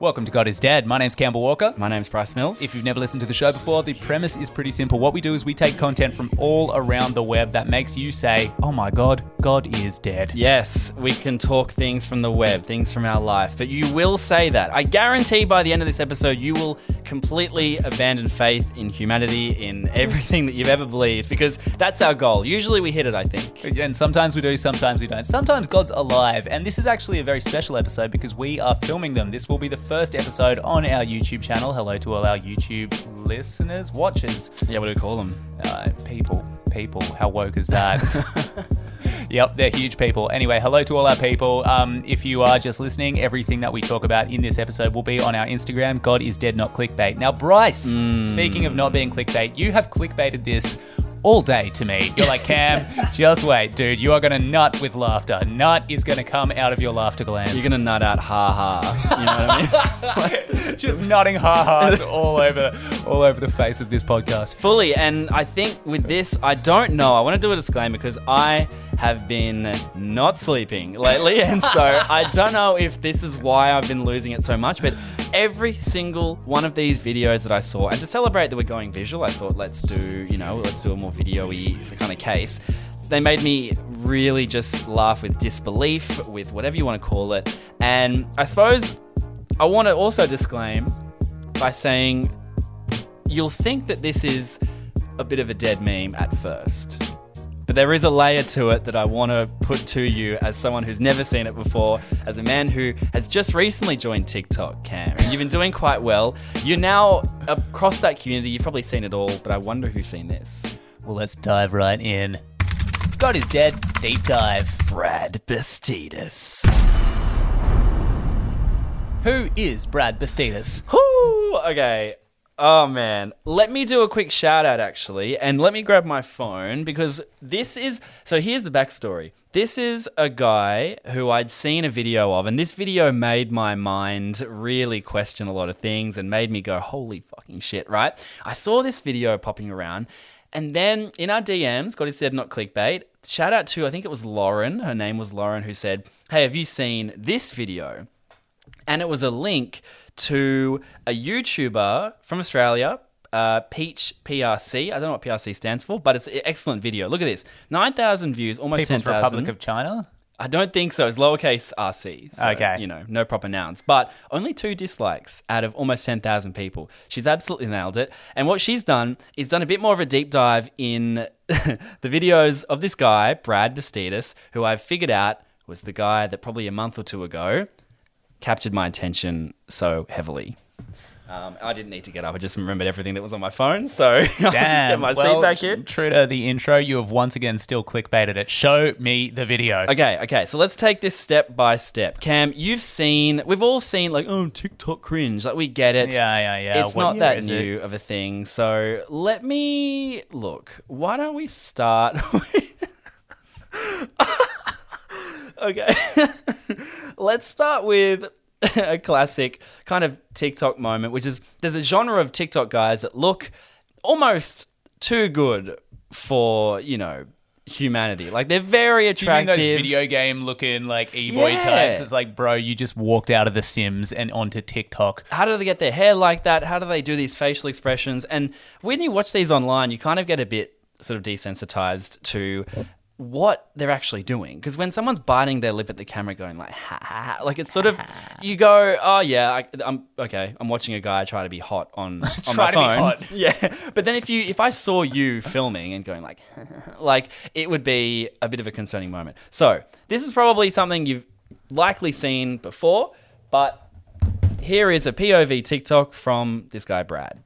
Welcome to God is Dead. My name's Campbell Walker. My name's Bryce Mills. If you've never listened to the show before, the premise is pretty simple. What we do is we take content from all around the web that makes you say, oh my God, God is dead. Yes, we can talk things from the web, things from our life, but you will say that. I guarantee by the end of this episode, you will completely abandon faith in humanity, in everything that you've ever believed, because that's our goal. Usually we hit it, I think. And sometimes we do, sometimes we don't. Sometimes God's alive. And this is actually a very special episode because we are filming them. This will be the first episode on our YouTube channel. Hello to all our YouTube listeners, watchers, Yeah, what do we call them? uh, people. People. How woke is that? Yep, they're huge people. Anyway, hello to all our people. Um, if you are just listening, everything that we talk about in this episode will be on our Instagram. God is dead, not clickbait. Now, Bryce, speaking of not being clickbait, you have clickbaited this all day to me. You're like, Cam, just wait, dude. You are going to nut with laughter. Nut is going to come out of your laughter glands. You're going to nut out ha ha. You know what I mean? just nutting ha-has all over, all over the face of this podcast. Fully. And I think with this, I don't know. I want to do a disclaimer because I have been not sleeping lately. And so I don't know if this is why I've been losing it so much. But every single one of these videos that I saw, and to celebrate that we're going visual, I thought let's do, you know, let's do a more video y kind of case. They made me really just laugh with disbelief, with whatever you want to call it. And I suppose I want to also disclaim by saying you'll think that this is a bit of a dead meme at first. But there is a layer to it that I want to put to you as someone who's never seen it before, as a man who has just recently joined TikTok, Cam. And you've been doing quite well. You're now across that community. You've probably seen it all, but I wonder if you've seen this. Well, let's dive right in. God is dead. Deep dive. Brad Bastidas. Who is Brad Bastidas? Whoo! Okay. Oh man. Let me do a quick shout out actually, and let me grab my phone because this is so here's the backstory. This is a guy who I'd seen a video of, and this video made my mind really question a lot of things and made me go, holy fucking shit, right? I saw this video popping around, and then in our DMs, God said not clickbait. Shout out to I think it was Lauren, her name was Lauren, who said, Hey, have you seen this video? and it was a link to a YouTuber from Australia, uh, Peach PRC. I don't know what PRC stands for, but it's an excellent video. Look at this 9,000 views, almost ten thousand. People's 10,000. Republic of China? I don't think so. It's lowercase rc. So, Okay. You know, no proper nouns. But only two dislikes out of almost 10,000 people. She's absolutely nailed it. And what she's done is done a bit more of a deep dive in the videos of this guy, Brad Bastidas, who I've figured out was the guy that probably a month or two ago captured my attention so heavily. Um, I didn't need to get up. I just remembered everything that was on my phone. So I'll just get my well, seat back in. True to the intro, you have once again still clickbaited it. Show me the video. Okay, okay. So let's take this step by step. Cam, you've seen, we've all seen like, oh, TikTok cringe. Like we get it. Yeah, yeah, yeah. It's What not that is it? new of a thing. So let me look. Why don't we start? with- okay, let's start with a classic kind of TikTok moment, which is there's a genre of TikTok guys that look almost too good for you know humanity. Like they're very Do you mean attractive. those video game looking like e-boy Yeah. types? It's like, bro, you just walked out of The Sims and onto TikTok. how do they get their hair like that? How do they do these facial expressions? And when you watch these online, you kind of get a bit sort of desensitized to what they're actually doing. Because when someone's biting their lip at the camera, going like ha ha, ha like it's sort of you go, oh yeah, I, I'm okay. I'm watching a guy try to be hot on on my phone. Yeah, but then if you if I saw you filming and going like like it would be a bit of a concerning moment. So this is probably something you've likely seen before, but here is a POV TikTok from this guy Brad.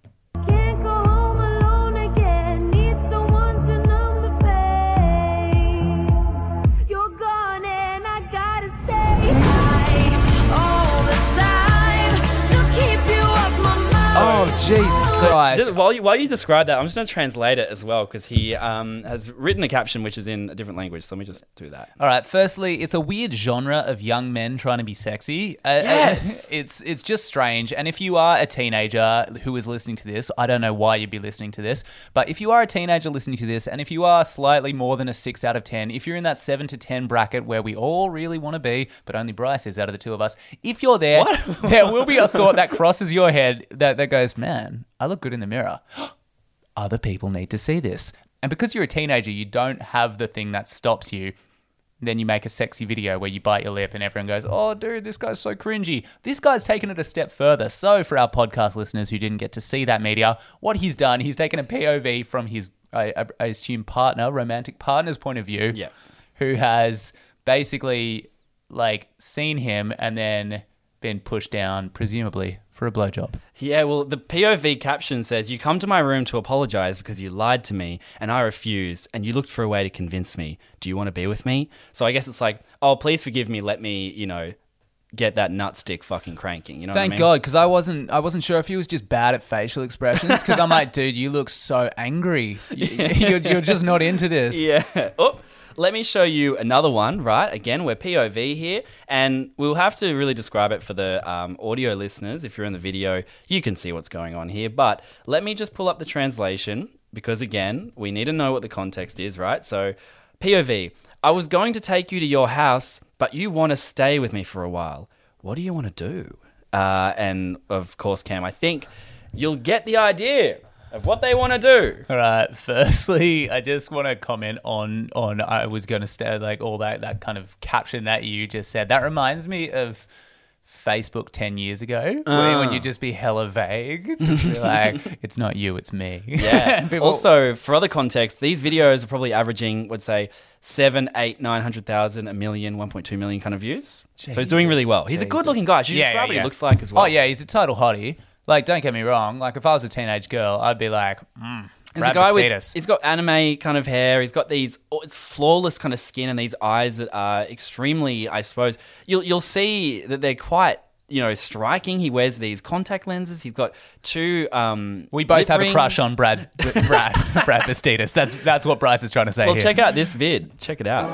Oh, Jesus Christ. just while you while you describe that, I'm just going to translate it as well because he um, has written a caption which is in a different language. So let me just do that. All right. Firstly, it's a weird genre of young men trying to be sexy. Uh, Yes. it's it's just strange. And if you are a teenager who is listening to this, I don't know why you'd be listening to this, but if you are a teenager listening to this, and if you are slightly more than a six out of ten, if you're in that seven to ten bracket where we all really want to be, but only Bryce is out of the two of us, if you're there, there will be a thought that crosses your head that that goes, man, I look good in the mirror. Other people need to see this. And because you're a teenager, you don't have the thing that stops you then you make a sexy video where you bite your lip and everyone goes, Oh, dude, this guy's so cringy. This guy's taken it a step further. So, for our podcast listeners who didn't get to see that media, what he's done, he's taken a POV from his, I, I- assume, partner, romantic partner's point of view, Yeah. who has basically like seen him and then been pushed down, presumably for a blowjob. Yeah, well, the POV caption says, You come to my room to apologize because you lied to me and I refused, and you looked for a way to convince me. Do you want to be with me? So I guess it's like, Oh, please forgive me. Let me, you know, get that nutstick fucking cranking. You know Thank what I mean? God, because I wasn't, I wasn't sure if he was just bad at facial expressions. Because I'm like, dude, you look so angry. You- You're, you're just not into this. Yeah. Oh, let me show you another one, right? Again, we're POV here, and we'll have to really describe it for the um, audio listeners. If you're in the video, you can see what's going on here. But let me just pull up the translation because, again, we need to know what the context is, right? So, POV I was going to take you to your house, but you want to stay with me for a while. What do you want to do? Uh, and of course, Cam, I think you'll get the idea of what they want to do. All right. Firstly, I just want to comment on on I was going to say like all that that kind of caption that you just said. That reminds me of Facebook ten years ago, where when you ah. just be hella vague, just be like, "It's not you, it's me." Yeah. People- also, for other context, these videos are probably averaging, would say, seven, eight, nine hundred thousand, a million, 1.2 million kind of views. So he's doing really well. He's a good looking guy. Should you Yeah, describe yeah, what yeah. he looks like as well? Oh yeah, he's a total hottie. Like, don't get me wrong. Like, if I was a teenage girl, I'd be like, mm, Brad a guy with, Bastidas. he's got anime kind of hair. He's got these, oh, it's flawless kind of skin and these eyes that are extremely, I suppose, you'll, you'll see that they're quite, you know, striking. He wears these contact lenses. He's got two, um, We both lip have a crush on Brad Brad Brad Bastidas. That's that's what Bryce is trying to say Well, here. check out this vid. Check it out.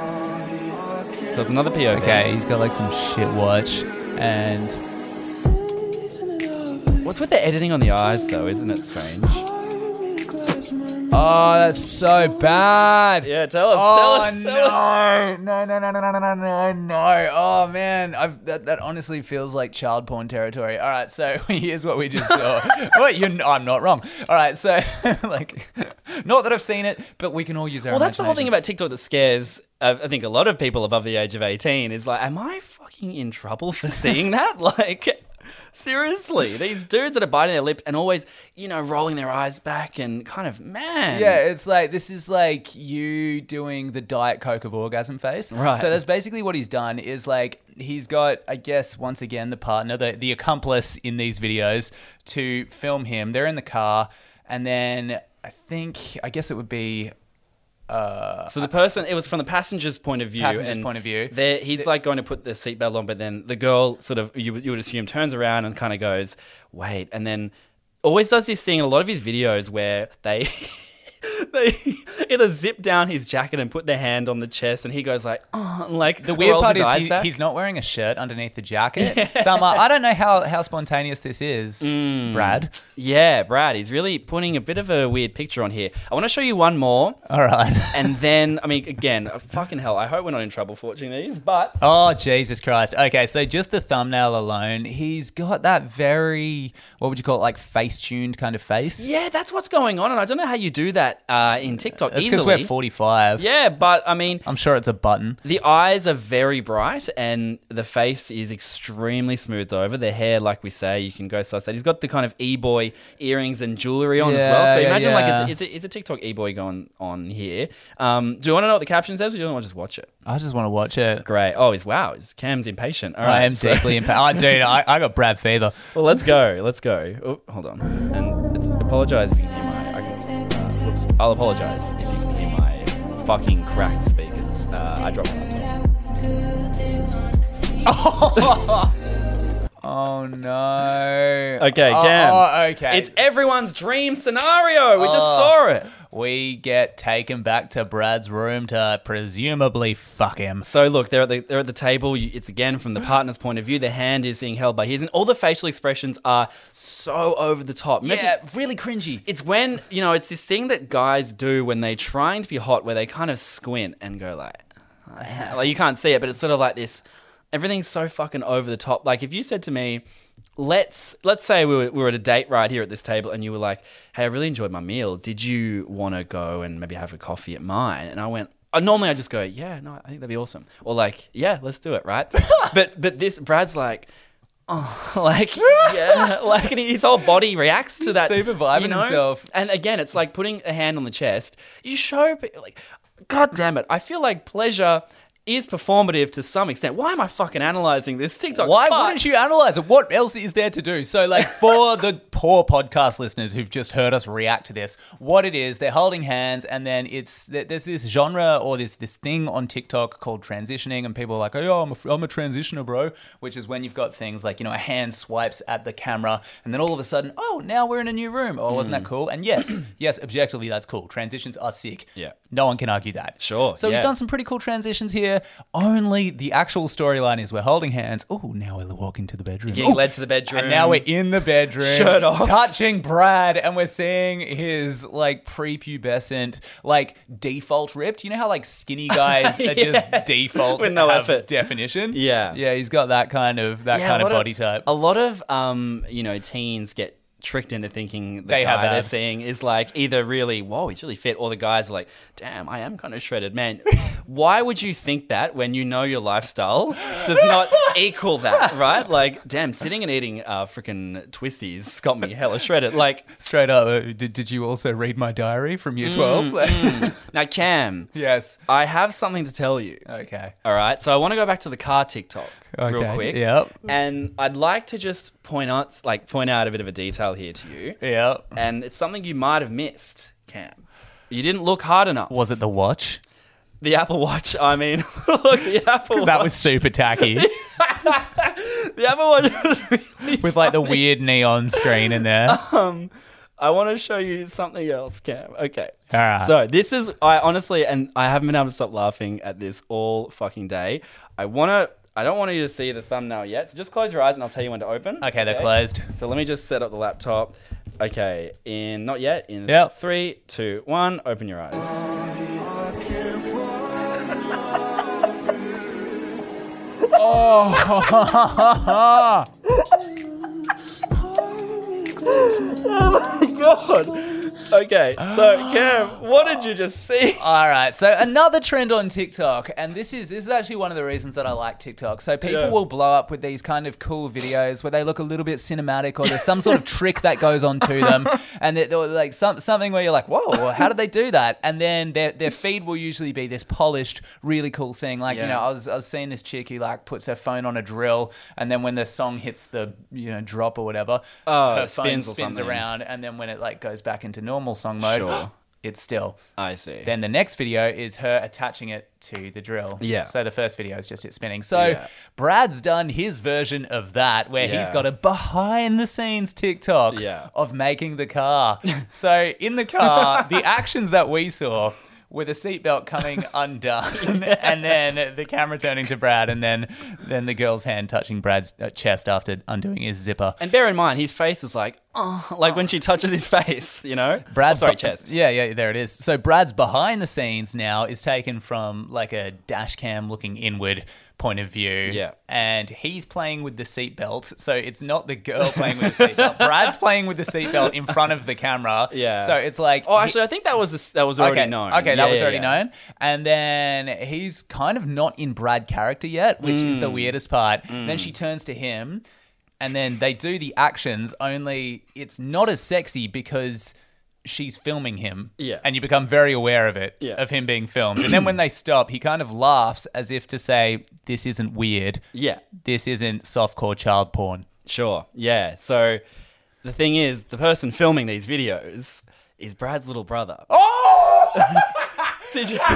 So it's another POV. Okay, he's got like some shit watch and What's with the editing on the eyes, though? Isn't it strange? Oh, that's so bad. Yeah, tell us. Oh tell us. Tell us. no. no, no, no, no, no, no, no, no! Oh man, I've, that that honestly feels like child porn territory. All right, so here's what we just saw. Wait, you're, I'm not wrong. All right, so like, not that I've seen it, but we can all use our. Well, that's the whole thing about TikTok that scares. Uh, I think a lot of people above the age of eighteen is like, am I fucking in trouble for seeing that? like, seriously, these dudes that are biting their lips and always, you know, rolling their eyes back and kind of man. Yeah, it's like this is like you doing the diet coke of orgasm face. Right. So that's basically what he's done. Is like he's got, I guess, once again the partner, the the accomplice in these videos to film him. They're in the car, and then I think I guess it would be Uh, so the person, it was from the passenger's point of view. Passenger's and point of view. He's like going to put the seatbelt on, but then the girl sort of, you, you would assume, turns around and kind of goes, wait. And then always does this thing in a lot of his videos where they. They either zip down his jacket and put their hand on the chest, and he goes like, oh, and like the weird part is he, he's not wearing a shirt underneath the jacket. So I'm like, I don't know how how spontaneous this is, Mm. Brad. Yeah, Brad, he's really putting a bit of a weird picture on here. I want to show you one more, All right. and then, I mean, again, uh, fucking hell, I hope we're not in trouble for watching these, but Oh Jesus Christ! Okay, so just the thumbnail alone, he's got that very what would you call it, like face-tuned kind of face. yeah, that's what's going on, and I don't know how you do that uh, in TikTok That's because easily. we're 45. yeah, but I mean, I'm sure it's a button. the eyes are very bright, and the face is extremely smoothed over. The hair, like we say, you can go suss that. He's got the kind of e-boy earrings and jewelry on as well. Yeah, So yeah, imagine yeah. like it's, it's, a, it's a TikTok e-boy going on here. Um, do you want to know what the caption says, or do you want to just watch it? I just want to watch it. Great. Oh, he's wow. His Cam's impatient. All right. I am so- deeply impatient. Oh, dude, I, I got Brad fever. Well, let's go. Let's go. Oh, hold on. And just apologize if you can hear my. I can, whoops. I'll apologize if you can hear my fucking cracked speakers. Uh, I dropped my laptop. Oh Oh, no! Okay, Oh, oh, okay. It's everyone's dream scenario. We just Oh. saw it. we get taken back to Brad's room to presumably fuck him. So look, they're at the they're at the table. You- It's again from the partner's point of view. The hand is being held by his, and all the facial expressions are so over the top. Imagine- Yeah, really cringy. It's when you know it's this thing that guys do when they're trying to be hot, where they kind of squint and go like, like you can't see it, but it's sort of like this. Everything's so fucking over the top. Like if you said to me, let's let's say we were, we were at a date right here at this table, and you were like, hey, I really enjoyed my meal. Did you want to go and maybe have a coffee at mine? And I went. Uh, normally I just go, yeah, no, I think that'd be awesome. Or like, yeah, let's do it, right? but but this Brad's like, oh, like yeah, like and his whole body reacts to that. super vibing you know? himself. And again, it's like putting a hand on the chest. You show, like, God damn it! I feel like pleasure is performative to some extent. Why am I fucking analyzing this TikTok? Why But- wouldn't you analyze it? What else is there to do? So, like, for the poor podcast listeners who've just heard us react to this, what it is, they're holding hands, and then it's there's this genre or this this thing on TikTok called transitioning, and people are like, oh, I'm a, I'm a transitioner, bro, which is when you've got things like you know a hand swipes at the camera, and then all of a sudden, oh, now we're in a new room. Oh, wasn't that mm. cool? And yes, yes, objectively, that's cool. Transitions are sick. Yeah. no one can argue that. Sure, So yeah. he's done some pretty cool transitions here. Only the actual storyline is we're holding hands. Oh, now we're walking to the bedroom. Getting Ooh. led to the bedroom. And now we're in the bedroom, Shirt off. touching Brad, and we're seeing his like prepubescent, like default ripped. You know how like skinny guys are just default With no effort. definition. Yeah. yeah, he's got that kind of that Yeah, kind of body type. A lot of um, you know, teens get tricked into thinking the They guy have they're seeing is like either really whoa he's really fit or the guys are like damn I am kind of shredded. Man why would you think that when you know your lifestyle does not equal that right? Like damn sitting and eating uh, freaking twisties got me hella shredded. Like Straight up, uh, did, did you also read my diary from Mm, year twelve? now Cam yes. I have something to tell you. Okay. all right? So I want to go back to the car TikTok real Okay, quick yep. and I'd like to just point out like point out a bit of a detail here to you Yeah. and it's something you might have missed, Cam. You didn't look hard enough. Was it the watch? The Apple Watch, I mean, look, the Apple Watch. That was super tacky. The Apple Watch was really with like the weird neon screen in there. um, I want to show you something else, Cam. Okay. All right. So this is I honestly and I haven't been able to stop laughing at this all fucking day. I want to I don't want you to see the thumbnail yet. So just close your eyes and I'll tell you when to open. Okay, they're closed. So let me just set up the laptop. Okay, in not yet. In Yep. three, two, one. Open your eyes. Oh. oh my god. Okay, so Cam, what did you just see? All right, so another trend on TikTok, and this is this is actually one of the reasons that I like TikTok. So people Yeah. will blow up with these kind of cool videos where they look a little bit cinematic, or there's some sort of trick that goes on to them, and they're, they're like some, something where you're like, "Whoa, how did they do that?" And then their their feed will usually be this polished, really cool thing. Like you know, I was I was seeing this chick who like puts her phone on a drill, and then when the song hits the you know drop or whatever, Oh, her it phone spins spins something. around, and then when it like goes back into normal song mode, Sure. it's still. I see. Then the next video is her attaching it to the drill. Yeah. So the first video is just it spinning. So Yeah. Brad's done his version of that where he's Yeah. got a behind the scenes TikTok Yeah. of making the car. so in the car, the actions that we saw were a seatbelt coming undone and then the camera turning to Brad and then then the girl's hand touching Brad's uh, chest after undoing his zipper. and bear in mind, his face is like, oh, like when she touches his face, you know? Brad's oh, sorry, chest. Yeah, yeah, there it is. So Brad's behind the scenes now is taken from like a dash cam looking inward point of view. Yeah. And he's playing with the seatbelt. So it's not the girl playing with the seatbelt. Brad's playing with the seatbelt in front of the camera. Yeah. So it's like Oh, he- actually, I think that was the, that was already okay, known. Okay, Yeah, that was yeah, already yeah. known. And then he's kind of not in Brad character yet, which is Mm. the weirdest part. Then she turns to him and then they do the actions, only it's not as sexy because she's filming him. Yeah. And you become very aware of it, Yeah. of him being filmed. and then when they stop, he kind of laughs as if to say, This isn't weird. Yeah, This isn't softcore child porn. sure. Yeah. So the thing is, the person filming these videos is Brad's little brother. Oh! Did you?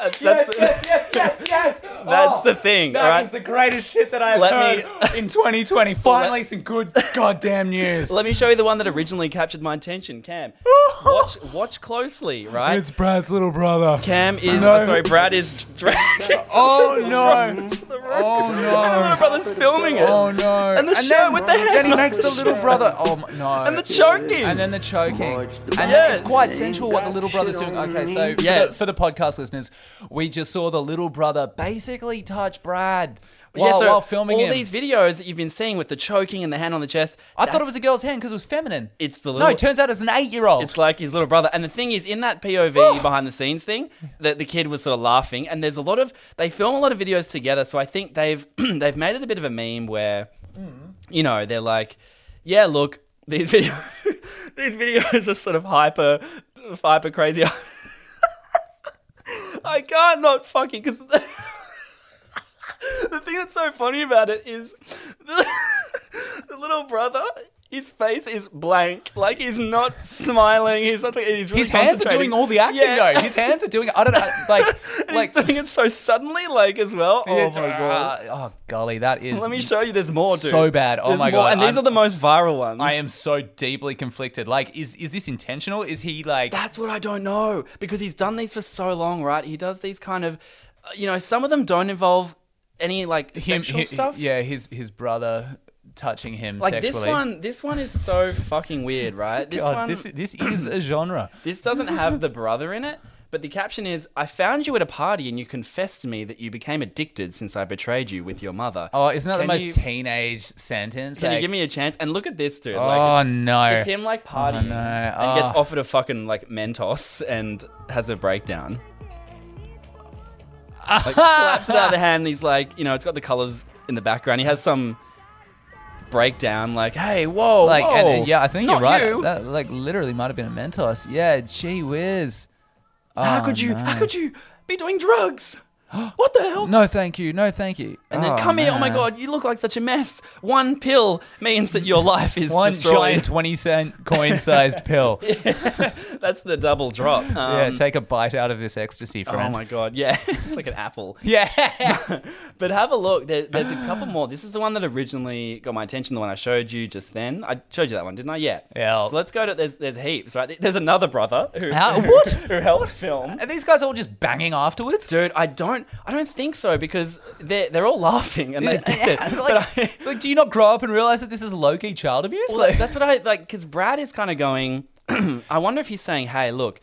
That's- yes, yes, yes, yes, yes. That's the thing, That alright? is the greatest shit that I've Let heard me- in 2020. Finally, some good goddamn news. Let me show you the one that originally captured my attention, Cam. Watch, watch closely, right? It's Brad's little brother. Cam is No. sorry, Brad is dragging Oh no! The rope. Oh And the little no! brother's filming it. Oh no! And the show then, with the hand Then he makes the the little brother. Oh my- no! And the choking. And then the choking. And then it's quite sensual what the little brother's doing. Okay, so for, Yes. the, for the podcast listeners, we just saw the little brother basically touch Brad while, yeah, so while filming all him. these videos that you've been seeing with the choking and the hand on the chest. I thought it was a girl's hand because it was feminine. It's the little, no, it turns out it's an eight-year-old. It's like his little brother. And the thing is, in that POV behind the scenes thing, that the kid was sort of laughing. And there's a lot of they film a lot of videos together. So I think they've they've made it a bit of a meme where, you know, they're like, yeah, look, these video these videos are sort of hyper hyper crazy. I can't not fucking because. The thing that's so funny about it is the, the little brother, his face is blank. Like he's not smiling. He's not. He's really his hands are doing all the acting Yeah. though. His hands are doing. I don't know. Like, like. doing it so suddenly, like as well. Oh my god. Oh golly, that is. Let me show you. There's more, dude. So bad. Oh There's my God, And these I'm- are the most viral ones. I am so deeply conflicted. Like, is is this intentional? Is he like? That's what I don't know because he's done these for so long, right? He does these kind of, uh, you know, some of them don't involve any like him, sexual hi- stuff. Yeah, his his brother touching him Like sexually. this one, this one is so fucking weird, right? This God, one, this this is a genre. This doesn't have the brother in it, but the caption is I found you at a party and you confessed to me that you became addicted since I betrayed you with your mother. Oh, isn't that the most you- teenage sentence? Can you give me a chance? And look at this dude. Oh like, no! it's, him like partying oh, no. and gets Oh. offered a fucking like Mentos and has a breakdown. Like slaps it out of the hand. And he's like, you know, it's got the colors in the background. He has some breakdown, like, hey, whoa, like, uh, whoa, and, yeah, I think not you're right. you. That like literally might have been a Mentos. Yeah, gee whiz. how Oh, could you? no. How could you be doing drugs? what the hell? No, thank you. No, thank you. And then Oh, come here, oh my man. god, you look like such a mess. One pill means that your life is One destroyed. giant twenty cent coin sized pill. That's the double drop. yeah, Um, take a bite out of this ecstasy, friend. Oh my god, yeah, it's like an apple. Yeah. But have a look. There, there's a couple more. This is the one that originally got my attention. The one I showed you just then. I showed you that one, didn't I? Yeah. Yeah. So let's go to. There's there's heaps, right? There's another brother who How- what? who helped film. Are these guys all just banging afterwards? Dude, I don't, I don't think so because they're they're all laughing and they get it. Like, I, like, do you not grow up and realize that this is low key child abuse? Well, like, that's what I like because Brad is kind of going. I wonder if he's saying, "Hey, look,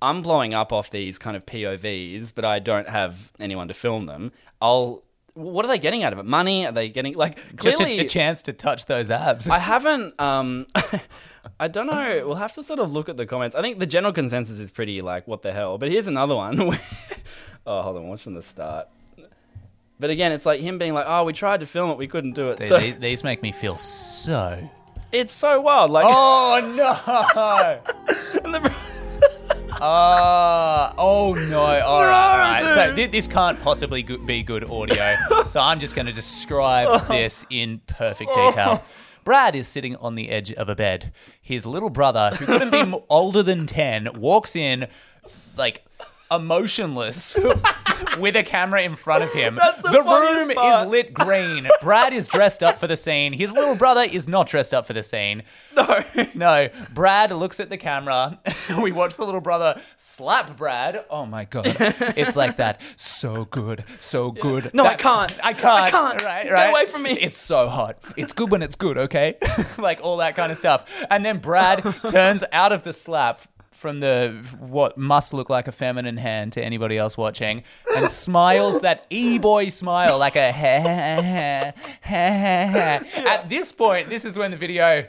I'm blowing up off these kind of POVs, but I don't have anyone to film them. I'll." What are they getting out of it? Money? Are they getting like just clearly? a, a chance to touch those abs. I haven't. Um, I don't know. We'll have to sort of look at the comments. I think the general consensus is pretty like, "What the hell?" But here's another one. Where- oh, hold on. Watch from the start. But again, it's like him being like, "Oh, we tried to film it, we couldn't do it." Dude, so these, these make me feel so. it's so wild. Like, Oh no! and the- Uh, oh no! All right, all right. So dude. thi- this can't possibly go- be good audio. so I'm just going to describe this in perfect detail. Brad is sitting on the edge of a bed. His little brother, who couldn't be older than ten, walks in, like emotionless, with a camera in front of him. That's the room part. is lit green. Brad is dressed up for the scene. His little brother is not dressed up for the scene. no. No, Brad looks at the camera. we watch the little brother slap Brad. Oh my god, it's like that. So good, so good. No, I can't. I can't. I can't. Right, right. Get away from me. It's so hot. It's good when it's good. Okay, like all that kind of stuff. And then Brad turns out of the slap from the what must look like a feminine hand to anybody else watching and smiles that e-boy smile like a ha ha ha ha. At this point, this is when the video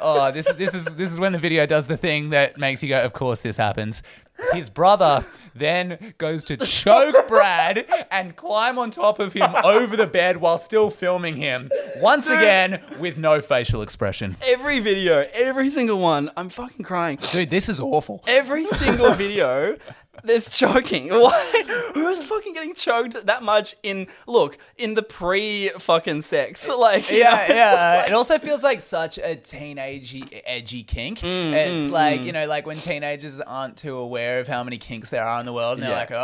Oh, this this is this is when the video does the thing that makes you go, of course this happens. His brother then goes to choke Brad and climb on top of him over the bed while still filming him. Once again, with no facial expression. Every video, every single one, I'm fucking crying. Dude, this is awful. Every single video There's choking. Why? Who's fucking getting choked that much in look in the pre fucking sex? Like you know, yeah, yeah. It also feels like such a teenage edgy kink. Mm, it's like you know, like when teenagers aren't too aware of how many kinks there are in the world, and they're like, oh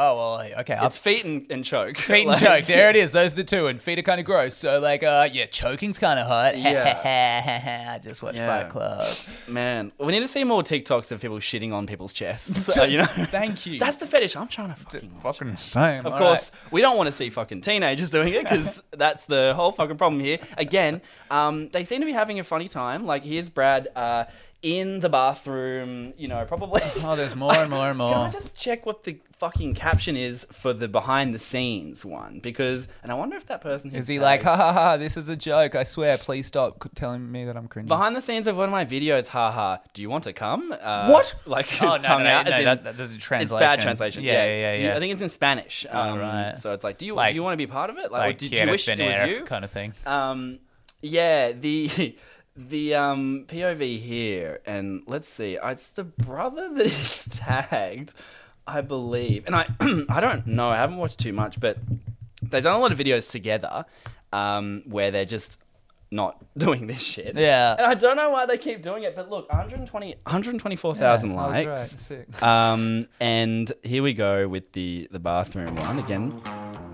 well, okay, I'll it's feet and, and choke. feet and choke. There it is. Those are the two, and feet are kind of gross. So like, uh, yeah, choking's kind of hot. Yeah. I just watched Yeah. Fight Club. Man, we need to see more TikToks of people shitting on people's chests. Uh, you know, Thank you. That's the fetish I'm trying to fucking. fucking same. Of course, we don't want to see fucking teenagers doing it because that's the whole fucking problem here. Again, um, they seem to be having a funny time. Like here's Brad uh, in the bathroom. You know, probably. Oh, there's more and more and more. Can I just check what the fucking caption is for the behind the scenes one? Because, and I wonder if that person Is he like, ha ha ha? This is a joke. I swear. Please stop telling me that I'm cringy. Behind the scenes of one of my videos, ha ha. Do you want to come? Uh, What? Like Oh, no, tongue no, no, out. no, in- that- that doesn't translate. It's bad translation. Yeah, Yeah, yeah, yeah, Do you- I think it's in Spanish. Oh, Um, right. So it's like, do you Like- do you want to be part of it? like did you wish it was you? kind of thing. Um, yeah, the the um POV here, and let's see, it's the brother that is tagged, I believe, and I I don't know, I haven't watched too much, but they've done a lot of videos together, um, where they're just not doing this shit. Yeah. and I don't know why they keep doing it, but look, 120 124,000 Yeah, likes. right. Sick. Um, and here we go with the the bathroom one again.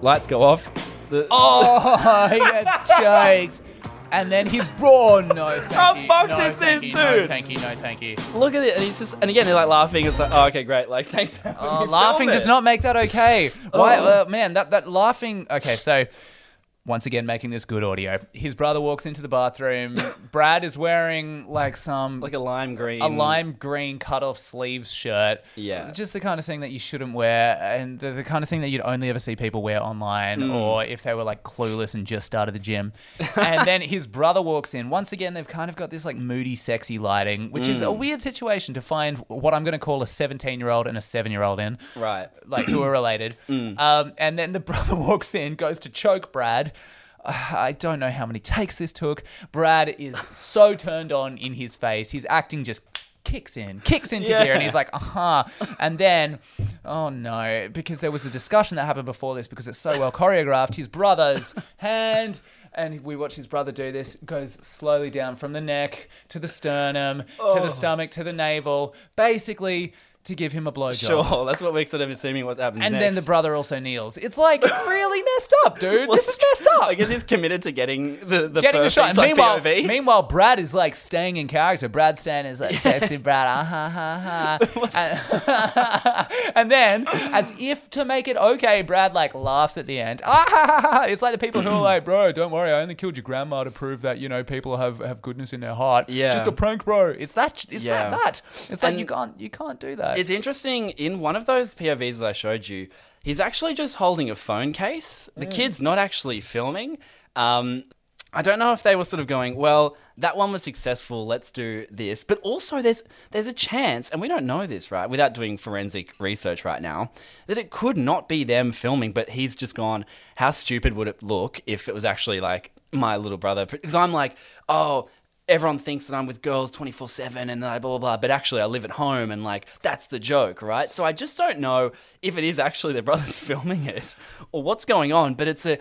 Lights go off. The, Oh, he gets choked. And then he's brawn. No, thank How you. fucked no, is thank this, you, No, dude? thank you. No, thank you. Look at it, and he's just, and again, they're like laughing. It's like, oh, okay, great. Like, thanks. For Oh, laughing does not make that okay. Why, Oh. uh, man? That that laughing. Okay, so once again, making this good audio. His brother walks into the bathroom. Brad is wearing like some like a lime green. a lime green cut off sleeves shirt. Yeah. Just the kind of thing that you shouldn't wear, and the, the kind of thing that you'd only ever see people wear online, Mm. or if they were like clueless and just started the gym. and then his brother walks in. Once again, they've kind of got this like moody, sexy lighting, which is a Mm. weird situation to find what I'm going to call a 17 year old and a seven year old in Right. like who are related. Mm. Um, and then the brother walks in, goes to choke Brad. I don't know how many takes this took. Brad is so turned on in his face. His acting just kicks in, kicks into Yeah. gear, and he's like, aha. And then, oh no, because there was a discussion that happened before this because it's so well choreographed. His brother's hand. And we watch his brother do this. Goes slowly down from the neck to the sternum, to the oh. stomach, to the navel, basically to give him a blowjob. Sure, that's what we're sort of assuming what happens And next. then the brother also kneels. It's like really messed up, dude. Well, this is messed up. I guess he's committed to getting the the Getting the shot. Like, meanwhile, POV. meanwhile, Brad is like staying in character. Brad Stan is like sexy Brad. Ah, ha, ha, ha. And, and then, as if to make it okay, Brad like laughs at the end. Ah, ha, ha, ha. It's like the people who are like, bro, don't worry, I only killed your grandma to prove that you know people have, have goodness in their heart. Yeah. It's just a prank, bro. It's that. It's Yeah. that. That. It's like And you can't you can't do that. It's interesting. In one of those POVs that I showed you, he's actually just holding a phone case. The kid's not actually filming. Um, I don't know if they were sort of going, well, that one was successful. Let's do this. But also, there's there's a chance, and we don't know this, right? Without doing forensic research right now, that it could not be them filming. But he's just gone. How stupid would it look if it was actually like my little brother? Because I'm like, oh, everyone thinks that I'm with girls 24 7 and blah, blah, blah. But actually, I live at home and like, that's the joke, right? So I just don't know if it is actually their brothers filming it or what's going on. But it's a,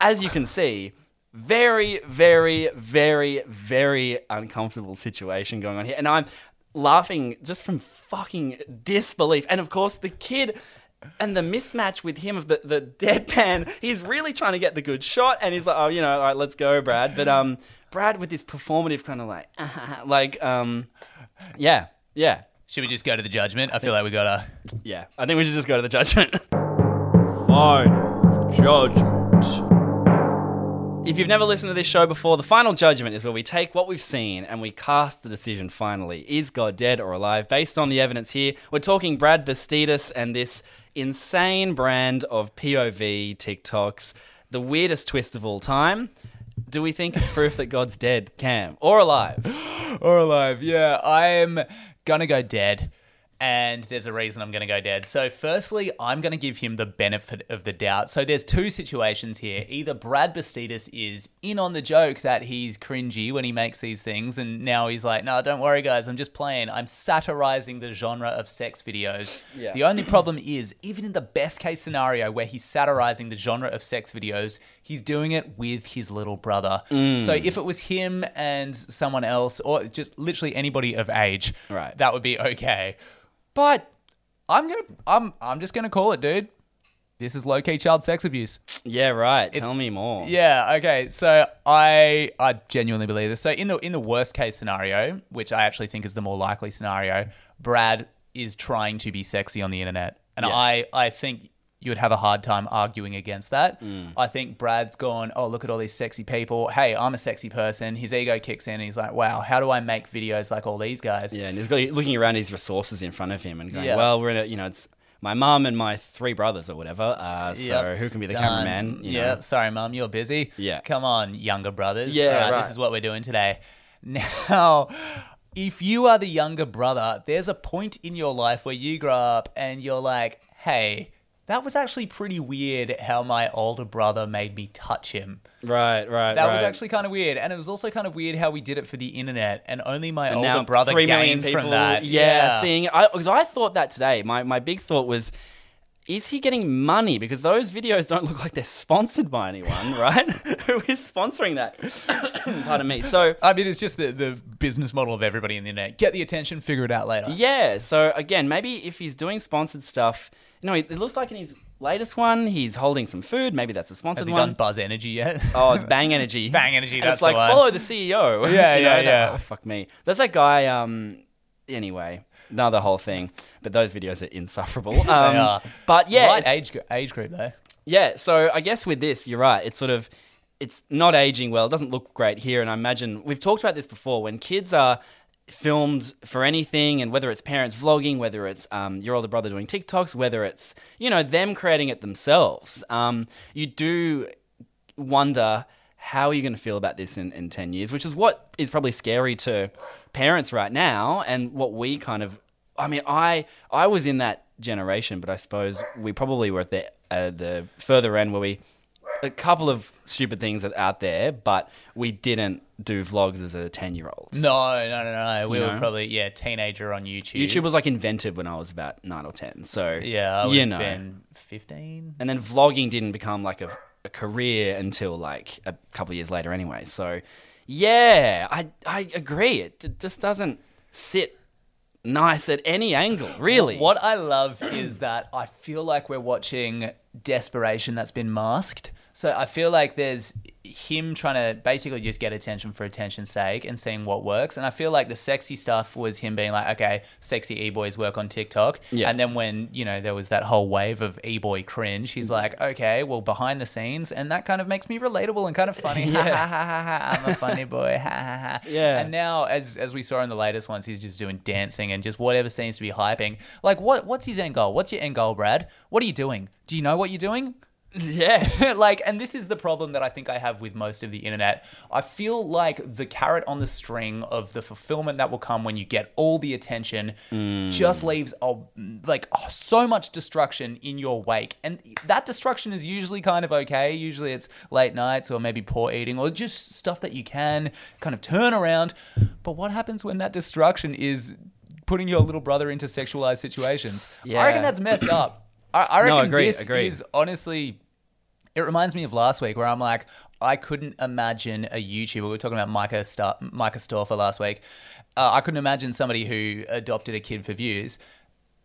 as you can see, very, very, very, very uncomfortable situation going on here. And I'm laughing just from fucking disbelief. And of course, the kid. And the mismatch with him of the, the deadpan, he's really trying to get the good shot, and he's like, "Oh, you know, all right, let's go, Brad." But um, Brad with this performative kind of like, like um, yeah, yeah, Should we just go to the judgment? I feel like we gotta. yeah. I think we should just go to the judgment. Final judgment. If you've never listened to this show before, the final judgment is where we take what we've seen and we cast the decision finally. Is God dead or alive? Based on the evidence here, we're talking Brad Bastidas and this insane brand of POV TikToks, the weirdest twist of all time. Do we think it's proof that God's dead, Cam, or alive? or alive. Yeah, I'm gonna go dead. And there's a reason I'm going to go dead. So, firstly, I'm going to give him the benefit of the doubt. So, there's two situations here. Either Brad Bastidas is in on the joke that he's cringy when he makes these things, and now he's like, no, don't worry, guys, I'm just playing. I'm satirizing the genre of sex videos. Yeah. The only problem is, even in the best case scenario where he's satirizing the genre of sex videos, he's doing it with his little brother. Mm. So, if it was him and someone else, or just literally anybody of age, Right. that would be okay. But I'm gonna I'm I'm just gonna call it, dude. This is low key child sex abuse. Yeah, right. Tell me more. Yeah, okay. So I I genuinely believe this. So in the in the worst case scenario, which I actually think is the more likely scenario, Brad is trying to be sexy on the internet. And Yeah. I I think you would have a hard time arguing against that. Mm. I think Brad's gone, oh, look at all these sexy people. Hey, I'm a sexy person. His ego kicks in and he's like, wow, how do I make videos like all these guys? Yeah, and he's got looking around his resources in front of him and going, Yeah. "Well, we're in a, you know, it's my mum and my three brothers or whatever. Uh, so Yep. who can be the Done. cameraman? You know? Yep. Sorry, mum, you're busy. Yeah. Come on, younger brothers. Yeah, right. This is what we're doing today. Now, if you are the younger brother, there's a point in your life where you grow up and you're like, hey, that was actually pretty weird how my older brother made me touch him. Right, right. That was actually kind of weird. And it was also kind of weird how we did it for the internet and only my And older brother three gained from that. Yeah, seeing I because I thought that today. My my big thought was. Is he getting money? Because those videos don't look like they're sponsored by anyone, right? Who is sponsoring that? Pardon me. So, I mean, it's just the, the business model of everybody in the internet. Get the attention, figure it out later. Yeah. So again, maybe if he's doing sponsored stuff, know, it, looks like in his latest one, he's holding some food. Maybe that's a sponsored Has he one. done Buzz Energy yet? Oh, Bang Energy. Bang Energy, And that's it's like the follow the CEO. Yeah, You know, yeah, that- yeah. oh, fuck me. That's that guy. Um. Anyway, another whole thing. But those videos are insufferable. Um, they are. But yeah, right age age group though. yeah. So I guess with this, you're right. It's sort of it's not aging well. It doesn't look great here. And I imagine we've talked about this before. When kids are filmed for anything, and whether it's parents vlogging, whether it's um, your older brother doing TikToks, whether it's you know them creating it themselves, um, you do wonder how are you going to feel about this in, in 10 years which is what is probably scary to parents right now and what we kind of i mean i i was in that generation but i suppose we probably were at the uh, the further end where we a couple of stupid things out there but we didn't do vlogs as a 10 year old No, no, no, no. We You were know? probably yeah teenager on YouTube. youtube was like invented when i was about 9 or 10 so yeah, I you know been fifteen. and then vlogging didn't become like a, a career until like a couple of years later anyway so yeah i i agree it d- just doesn't sit nice at any angle really What I love is that I feel like we're watching desperation that's been masked. So I feel like there's him trying to basically just get attention for attention's sake and seeing what works. And I feel like the sexy stuff was him being like, okay, sexy e-boys work on TikTok. Yeah. And then when, you know, there was that whole wave of e-boy cringe, Mm-hmm. he's like, okay, well, behind the scenes. And that kind of makes me relatable and kind of funny. Ha, ha, ha, ha, ha. I'm a funny boy. Ha, ha, ha. Yeah. And now, as as we saw in the latest ones, he's just doing dancing and just whatever seems to be hyping. Like, what what's his end goal? What's your end goal, Brad? What are you doing? Do you know what you're doing? Yeah like, and this is the problem that I think I have with most of the internet. I feel like the carrot on the string of the fulfillment that will come when you get all the attention hmm. just leaves a, like oh, so much destruction in your wake, and that destruction is usually kind of okay. Usually, it's late nights or maybe poor eating or just stuff that you can kind of turn around. But what happens when that destruction is putting your little brother into sexualized situations? I reckon that's messed up. I, I No, reckon agreed, this agreed. is honestly it reminds me of last week where I'm like, I couldn't imagine a YouTuber. We were talking about Myka, Star- Myka Stauffer last week. Uh, I couldn't imagine somebody who adopted a kid for views.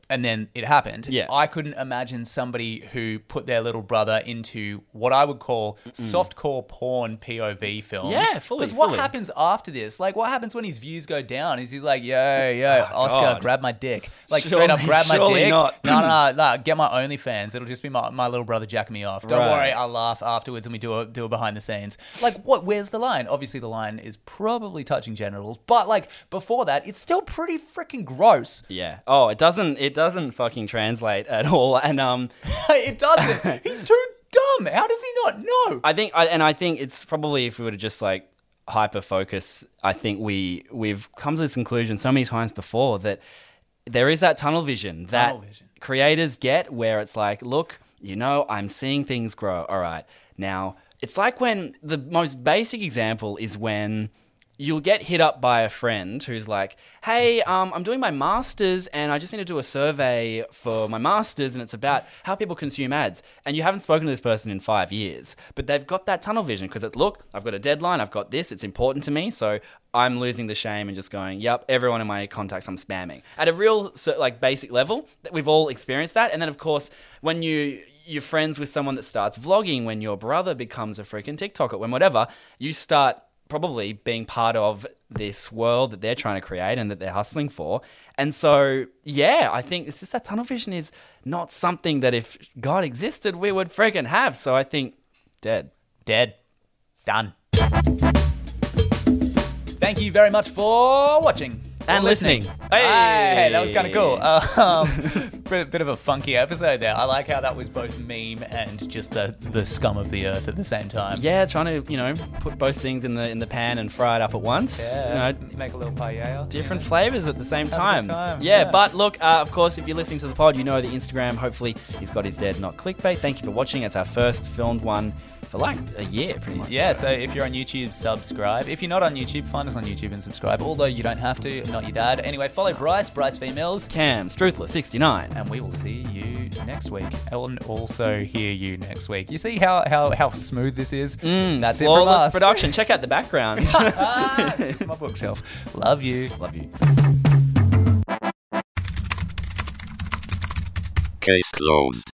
And then it happened. Yeah. I couldn't imagine somebody who put their little brother into what I would call softcore porn POV films. Yeah, fully, Because what fully. happens after this? Like, what happens when his views go down? Is he's like, yo, yo, oh, Oscar, Oh, God. grab my dick. Like, straight up grab my surely dick. not. No, no, no, no, get my OnlyFans. It'll just be my, my little brother jacking me off. Don't Right. worry, I'll laugh afterwards and we do a do a behind the scenes. Like, what? Where's the line? Obviously, the line is probably touching genitals, but like before that, it's still pretty freaking gross. yeah oh it doesn't it doesn't fucking translate at all and um it doesn't. He's too dumb. How does he not know? I think, I, and I think it's probably if we were to just like hyper focus, I think we we've come to this conclusion so many times before that there is that tunnel vision that Tunnel vision. creators get where it's like, look, you know, I'm seeing things grow. All right. Now, it's like when the most basic example is when you'll get hit up by a friend who's like, "Hey, um, I'm doing my masters and I just need to do a survey for my masters, and it's about how people consume ads." And you haven't spoken to this person in five years, but they've got that tunnel vision because it's look, I've got a deadline, I've got this, it's important to me, so I'm losing the shame and just going, "Yep, everyone in my contacts I'm spamming." At a real like basic level, that we've all experienced that, and then of course when you you're friends with someone that starts vlogging, when your brother becomes a freaking TikToker, when whatever, you start probably being part of this world that they're trying to create and that they're hustling for. And so, yeah, I think it's just that tunnel vision is not something that if God existed, we would freaking have. So I think dead. Dead. Done. Thank you very much for watching. And or listening. Hey, that was kind of cool. Hey. Um, bit, bit of a funky episode there. I like how that was both meme and just the, the scum of the earth at the same time. Yeah, trying to, you know, put both things in the in the pan and fry it up at once. Yeah, You know, make a little paella. different know. flavors at the same time. time, Yeah, yeah. but look, uh, of course, if you're listening to the pod, you know the Instagram. Hopefully, he's got his dead, not clickbait. Thank you for watching. It's our first filmed one for like a year, pretty much. Yeah, so if you're on YouTube, subscribe. If you're not on YouTube, find us on YouTube and subscribe. Although you don't have to, not your dad. Anyway, follow Bryce, Bryce Females, Cam, Struthless, 69. and we will see you next week. And also hear you next week. You see how how, how smooth this is? Mm, That's it from flawless us. production. Check out the background. ah, it's just my bookshelf. Love you. Love you. Case closed.